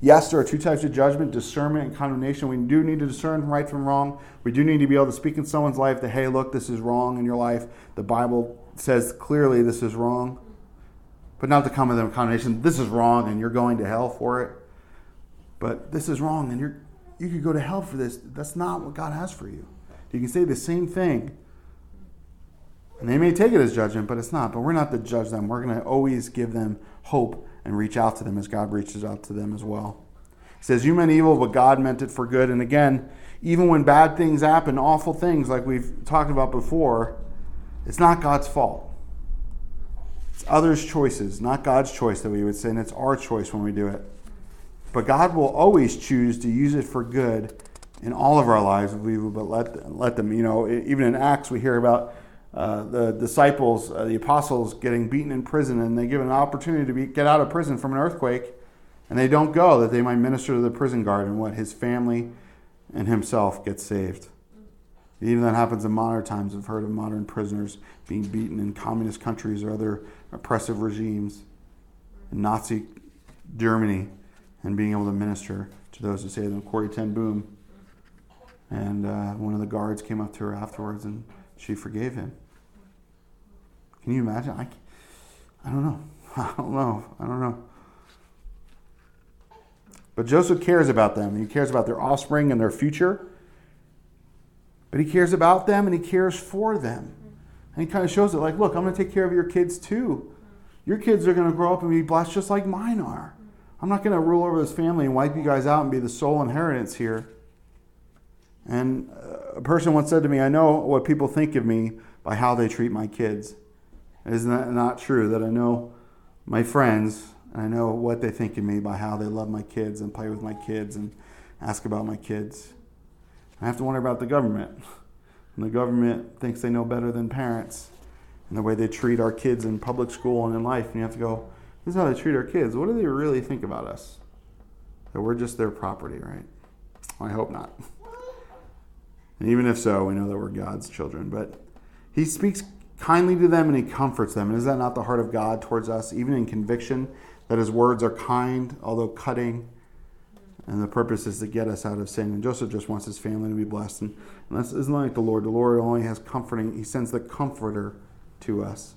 Yes, there are two types of judgment discernment and condemnation. We do need to discern right from wrong. We do need to be able to speak in someone's life that, hey, look, this is wrong in your life. The Bible says clearly this is wrong. But not to come with them condemnation. This is wrong and you're going to hell for it. But this is wrong and you're, you could go to hell for this. That's not what God has for you. You can say the same thing. And they may take it as judgment, but it's not. But we're not to judge them. We're going to always give them hope and reach out to them as God reaches out to them as well. He says, You meant evil, but God meant it for good. And again, even when bad things happen, awful things like we've talked about before, it's not God's fault. It's others' choices, not God's choice that we would say, and it's our choice when we do it. But God will always choose to use it for good in all of our lives if we but let, let them. You know, even in Acts, we hear about uh, the disciples, uh, the apostles, getting beaten in prison, and they give an opportunity to be, get out of prison from an earthquake, and they don't go that they might minister to the prison guard, and what his family and himself get saved. Even that happens in modern times. I've heard of modern prisoners being beaten in communist countries or other oppressive regimes, in Nazi Germany, and being able to minister to those who save them. Corrie Ten Boom, and uh, one of the guards came up to her afterwards, and she forgave him. Can you imagine? I, I don't know. I don't know. I don't know. But Joseph cares about them. He cares about their offspring and their future. But he cares about them and he cares for them. And he kind of shows it like, look, I'm going to take care of your kids too. Your kids are going to grow up and be blessed just like mine are. I'm not going to rule over this family and wipe you guys out and be the sole inheritance here. And uh, a person once said to me, I know what people think of me by how they treat my kids. Isn't that not true that I know my friends and I know what they think of me by how they love my kids and play with my kids and ask about my kids? I have to wonder about the government. And the government thinks they know better than parents and the way they treat our kids in public school and in life. And you have to go, this is how they treat our kids. What do they really think about us? That we're just their property, right? I hope not. And even if so, we know that we're God's children. But he speaks kindly to them and he comforts them. And is that not the heart of God towards us, even in conviction, that his words are kind, although cutting? And the purpose is to get us out of sin. And Joseph just wants his family to be blessed. And, and that's isn't like the Lord. The Lord only has comforting, he sends the comforter to us.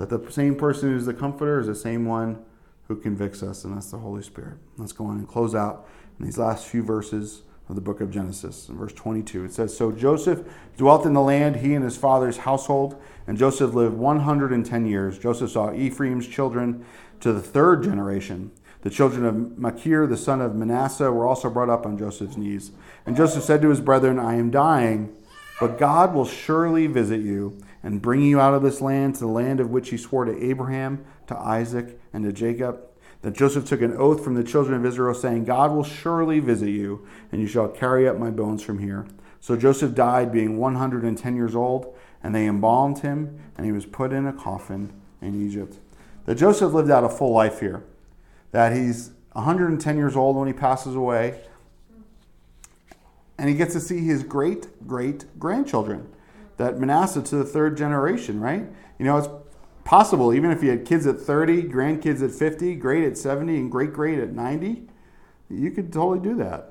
That the same person who's the comforter is the same one who convicts us, and that's the Holy Spirit. Let's go on and close out in these last few verses of the book of Genesis. In verse 22, it says So Joseph dwelt in the land, he and his father's household, and Joseph lived 110 years. Joseph saw Ephraim's children to the third generation. The children of Machir, the son of Manasseh, were also brought up on Joseph's knees. And Joseph said to his brethren, I am dying, but God will surely visit you and bring you out of this land to the land of which he swore to Abraham, to Isaac, and to Jacob. Then Joseph took an oath from the children of Israel, saying, God will surely visit you, and you shall carry up my bones from here. So Joseph died, being 110 years old, and they embalmed him, and he was put in a coffin in Egypt. That Joseph lived out a full life here. That he's 110 years old when he passes away, and he gets to see his great great grandchildren. That Manasseh to the third generation, right? You know, it's possible, even if you had kids at 30, grandkids at 50, great at 70, and great great at 90, you could totally do that.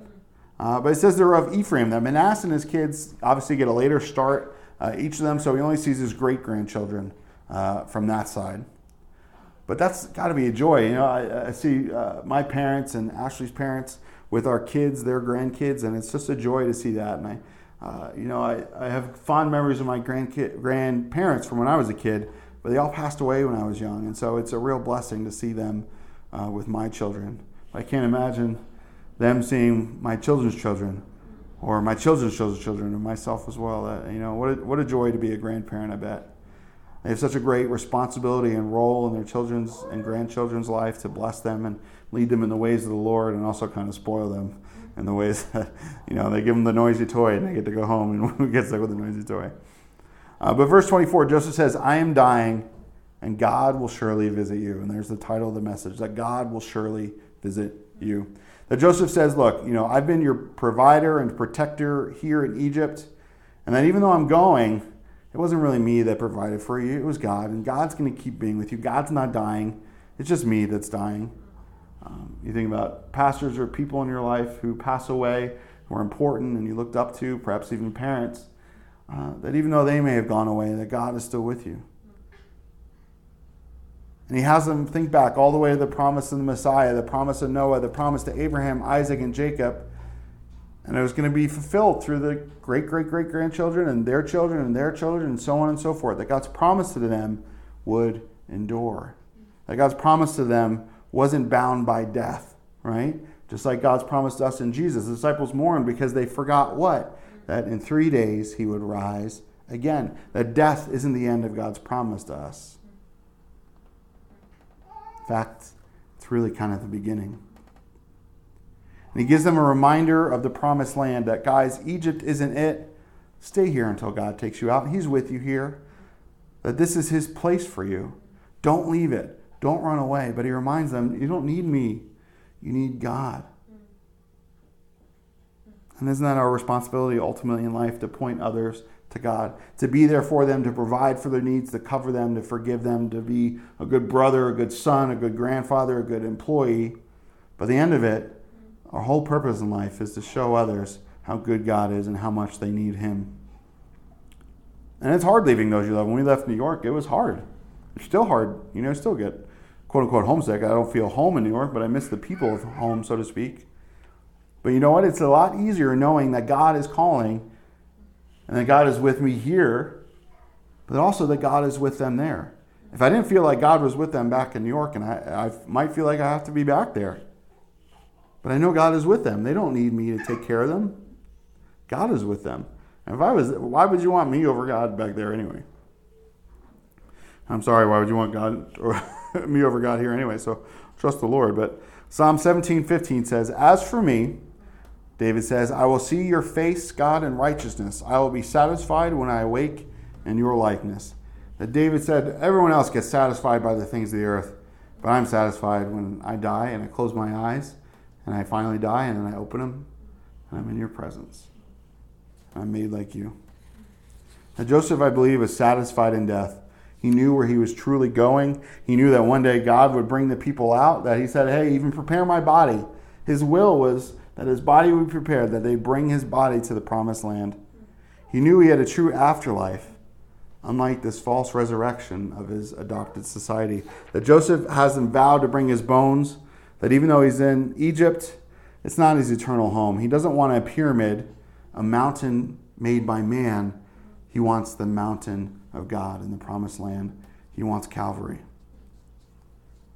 Uh, but it says they're of Ephraim. That Manasseh and his kids obviously get a later start, uh, each of them, so he only sees his great grandchildren uh, from that side. But that's got to be a joy. You know, I, I see uh, my parents and Ashley's parents with our kids, their grandkids, and it's just a joy to see that. And I, uh, you know, I, I have fond memories of my grandkid, grandparents from when I was a kid but they all passed away when I was young, and so it's a real blessing to see them uh, with my children. I can't imagine them seeing my children's children, or my children's children's children, and myself as well. Uh, you know, what a, what a joy to be a grandparent. I bet they have such a great responsibility and role in their children's and grandchildren's life to bless them and lead them in the ways of the Lord, and also kind of spoil them in the ways that you know they give them the noisy toy and they get to go home and who gets there with the noisy toy. Uh, but verse 24, Joseph says, I am dying, and God will surely visit you. And there's the title of the message that God will surely visit you. That Joseph says, Look, you know, I've been your provider and protector here in Egypt. And that even though I'm going, it wasn't really me that provided for you, it was God. And God's going to keep being with you. God's not dying, it's just me that's dying. Um, You think about pastors or people in your life who pass away, who are important and you looked up to, perhaps even parents, uh, that even though they may have gone away, that God is still with you. And he has them think back all the way to the promise of the Messiah, the promise of Noah, the promise to Abraham, Isaac, and Jacob. And it was going to be fulfilled through the great, great, great grandchildren and their children and their children and so on and so forth. That God's promise to them would endure. That God's promise to them wasn't bound by death, right? Just like God's promised us in Jesus. The disciples mourned because they forgot what? That in three days he would rise again. That death isn't the end of God's promise to us. In fact, it's really kind of the beginning. And he gives them a reminder of the promised land that, guys, Egypt isn't it. Stay here until God takes you out. He's with you here. That this is his place for you. Don't leave it. Don't run away. But he reminds them, you don't need me, you need God. And isn't that our responsibility ultimately in life to point others to God, to be there for them, to provide for their needs, to cover them, to forgive them, to be a good brother, a good son, a good grandfather, a good employee? But the end of it, our whole purpose in life is to show others how good God is and how much they need Him. And it's hard leaving those you love. When we left New York, it was hard. It's still hard. You know, still get quote unquote homesick. I don't feel home in New York, but I miss the people of home, so to speak. But you know what? It's a lot easier knowing that God is calling and that God is with me here, but also that God is with them there. If I didn't feel like God was with them back in New York, and I, I might feel like I have to be back there. But I know God is with them. They don't need me to take care of them. God is with them. And if I was, why would you want me over God back there anyway? I'm sorry, why would you want God me over God here anyway? So trust the Lord. But Psalm 17, 15 says, As for me, David says, I will see your face, God, in righteousness. I will be satisfied when I awake in your likeness. That David said, Everyone else gets satisfied by the things of the earth, but I'm satisfied when I die and I close my eyes and I finally die and then I open them and I'm in your presence. I'm made like you. Now, Joseph, I believe, is satisfied in death. He knew where he was truly going. He knew that one day God would bring the people out, that he said, Hey, even prepare my body. His will was that his body would be prepared, that they bring his body to the promised land. He knew he had a true afterlife, unlike this false resurrection of his adopted society. That Joseph has them vowed to bring his bones, that even though he's in Egypt, it's not his eternal home. He doesn't want a pyramid, a mountain made by man. He wants the mountain of God in the promised land. He wants Calvary.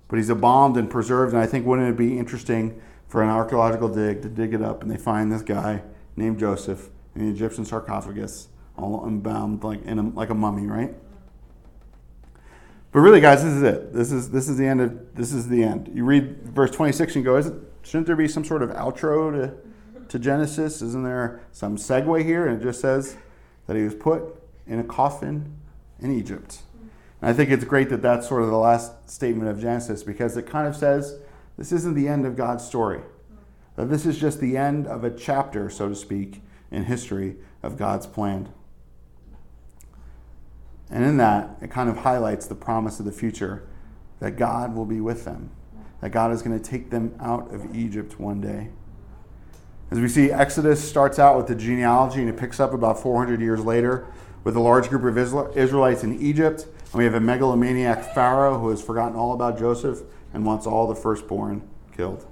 But he's embalmed and preserved, and I think wouldn't it be interesting for an archaeological dig to dig it up and they find this guy named Joseph in the Egyptian sarcophagus, all embalmed like in a, like a mummy, right? But really, guys, this is it. This is this is the end of this is the end. You read verse 26 and go, is it, shouldn't there be some sort of outro to to Genesis? Isn't there some segue here? And it just says that he was put in a coffin in Egypt. And I think it's great that that's sort of the last statement of Genesis because it kind of says this isn't the end of God's story. That this is just the end of a chapter, so to speak, in history of God's plan. And in that, it kind of highlights the promise of the future that God will be with them, that God is going to take them out of Egypt one day. As we see, Exodus starts out with the genealogy and it picks up about 400 years later with a large group of Israelites in Egypt. And we have a megalomaniac Pharaoh who has forgotten all about Joseph and wants all the firstborn killed.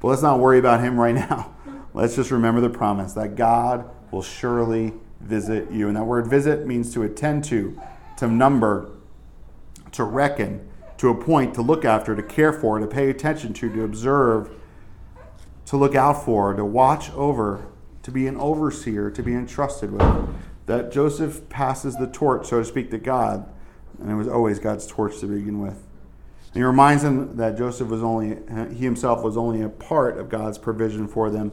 But let's not worry about him right now. Let's just remember the promise that God will surely visit you. And that word visit means to attend to, to number, to reckon, to appoint, to look after, to care for, to pay attention to, to observe, to look out for, to watch over, to be an overseer, to be entrusted with. That Joseph passes the torch, so to speak, to God, and it was always God's torch to begin with. And he reminds them that Joseph was only, he himself was only a part of God's provision for them.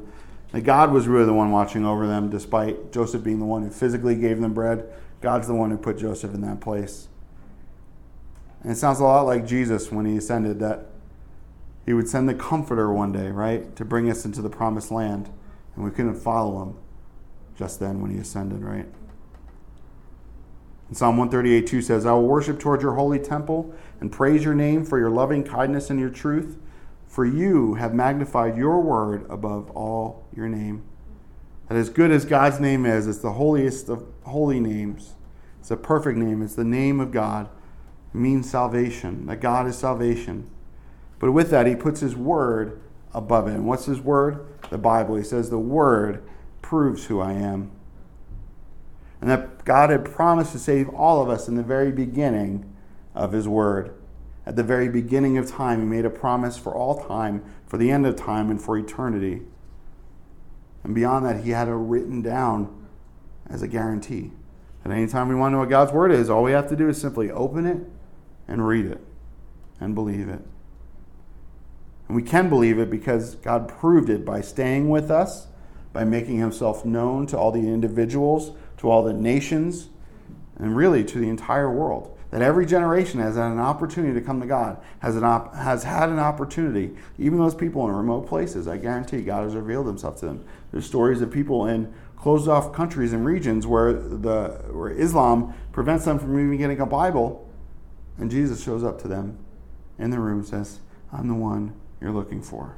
That God was really the one watching over them, despite Joseph being the one who physically gave them bread. God's the one who put Joseph in that place. And it sounds a lot like Jesus when he ascended, that he would send the Comforter one day, right, to bring us into the promised land. And we couldn't follow him just then when he ascended, right? And Psalm 138 2 says, I will worship toward your holy temple and praise your name for your loving kindness and your truth. For you have magnified your word above all your name. That as good as God's name is, it's the holiest of holy names. It's a perfect name. It's the name of God. It means salvation, that God is salvation. But with that, he puts his word above it. And what's his word? The Bible. He says, The word proves who I am. And that God had promised to save all of us in the very beginning of his word. At the very beginning of time, he made a promise for all time, for the end of time, and for eternity. And beyond that, he had it written down as a guarantee. And anytime we want to know what God's word is, all we have to do is simply open it and read it and believe it. And we can believe it because God proved it by staying with us, by making himself known to all the individuals, to all the nations, and really to the entire world. That every generation has had an opportunity to come to God, has, an op- has had an opportunity. Even those people in remote places, I guarantee God has revealed himself to them. There's stories of people in closed off countries and regions where, the, where Islam prevents them from even getting a Bible, and Jesus shows up to them in the room and says, I'm the one you're looking for.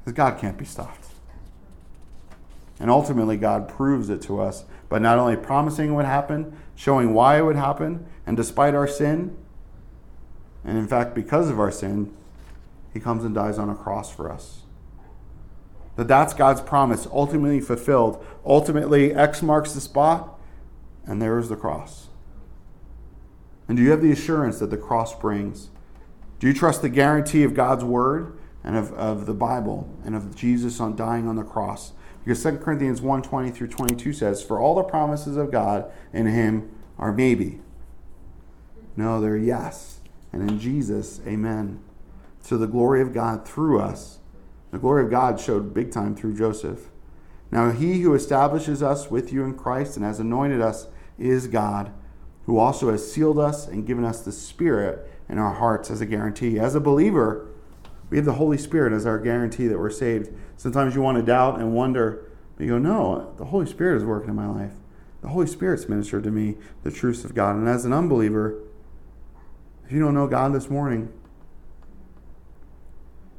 Because God can't be stopped. And ultimately, God proves it to us by not only promising it would happen, showing why it would happen, and despite our sin, and in fact, because of our sin, He comes and dies on a cross for us. That that's God's promise, ultimately fulfilled. Ultimately, X marks the spot, and there is the cross. And do you have the assurance that the cross brings? Do you trust the guarantee of God's word and of, of the Bible and of Jesus on dying on the cross? Because 2 Corinthians 1 20 through 22 says, For all the promises of God in him are maybe. No, they're yes. And in Jesus, amen. To the glory of God through us. The glory of God showed big time through Joseph. Now, he who establishes us with you in Christ and has anointed us is God, who also has sealed us and given us the Spirit in our hearts as a guarantee. As a believer, we have the Holy Spirit as our guarantee that we're saved. Sometimes you want to doubt and wonder, but you go, no, the Holy Spirit is working in my life. The Holy Spirit's ministered to me the truths of God. And as an unbeliever, if you don't know God this morning,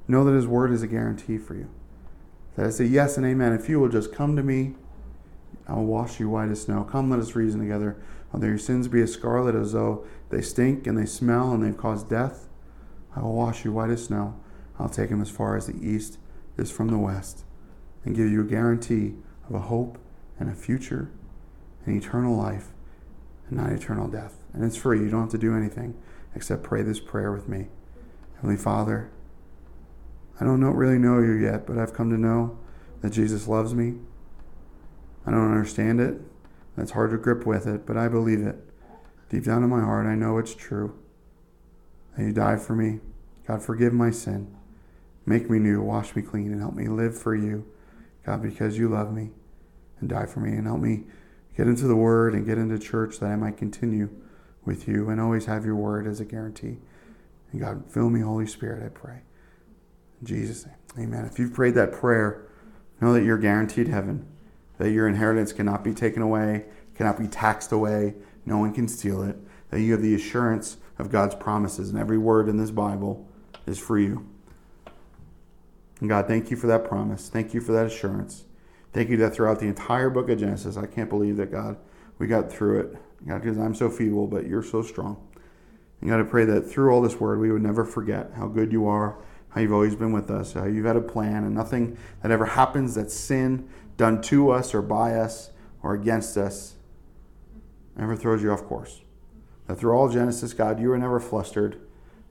know that His Word is a guarantee for you. That I say yes and amen. If you will just come to me, I will wash you white as snow. Come, let us reason together. Although your sins be as scarlet as though they stink and they smell and they've caused death, I will wash you white as snow. I'll take them as far as the east is from the west and give you a guarantee of a hope and a future and eternal life and not eternal death. And it's free. You don't have to do anything except pray this prayer with me. Heavenly Father, I don't know, really know you yet, but I've come to know that Jesus loves me. I don't understand it. It's hard to grip with it, but I believe it. Deep down in my heart, I know it's true. That you died for me. God, forgive my sin. Make me new, wash me clean, and help me live for you, God, because you love me and die for me. And help me get into the Word and get into church that I might continue with you and always have your Word as a guarantee. And God, fill me, Holy Spirit, I pray. In Jesus' name, amen. If you've prayed that prayer, know that you're guaranteed heaven, that your inheritance cannot be taken away, cannot be taxed away, no one can steal it, that you have the assurance of God's promises, and every word in this Bible is for you. And God, thank you for that promise. Thank you for that assurance. Thank you that throughout the entire book of Genesis, I can't believe that, God, we got through it. God, because I'm so feeble, but you're so strong. And God, I pray that through all this word, we would never forget how good you are, how you've always been with us, how you've had a plan, and nothing that ever happens that's sin done to us or by us or against us never throws you off course. That through all Genesis, God, you were never flustered.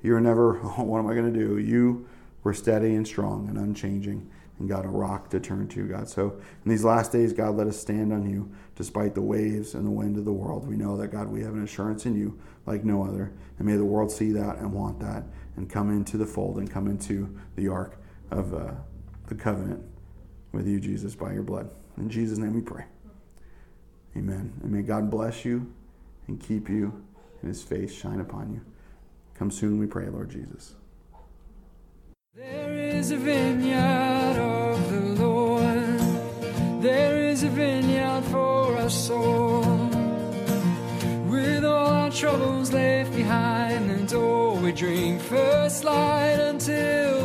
You were never, oh, what am I going to do? You were steady and strong and unchanging and got a rock to turn to, God. So in these last days, God, let us stand on you despite the waves and the wind of the world. We know that, God, we have an assurance in you like no other. And may the world see that and want that and come into the fold and come into the ark of uh, the covenant with you, Jesus, by your blood. In Jesus' name we pray. Amen. And may God bless you and keep you and his face shine upon you. Come soon, we pray, Lord Jesus. There is a vineyard of the Lord. There is a vineyard for us all. With all our troubles left behind. The door we drink first light until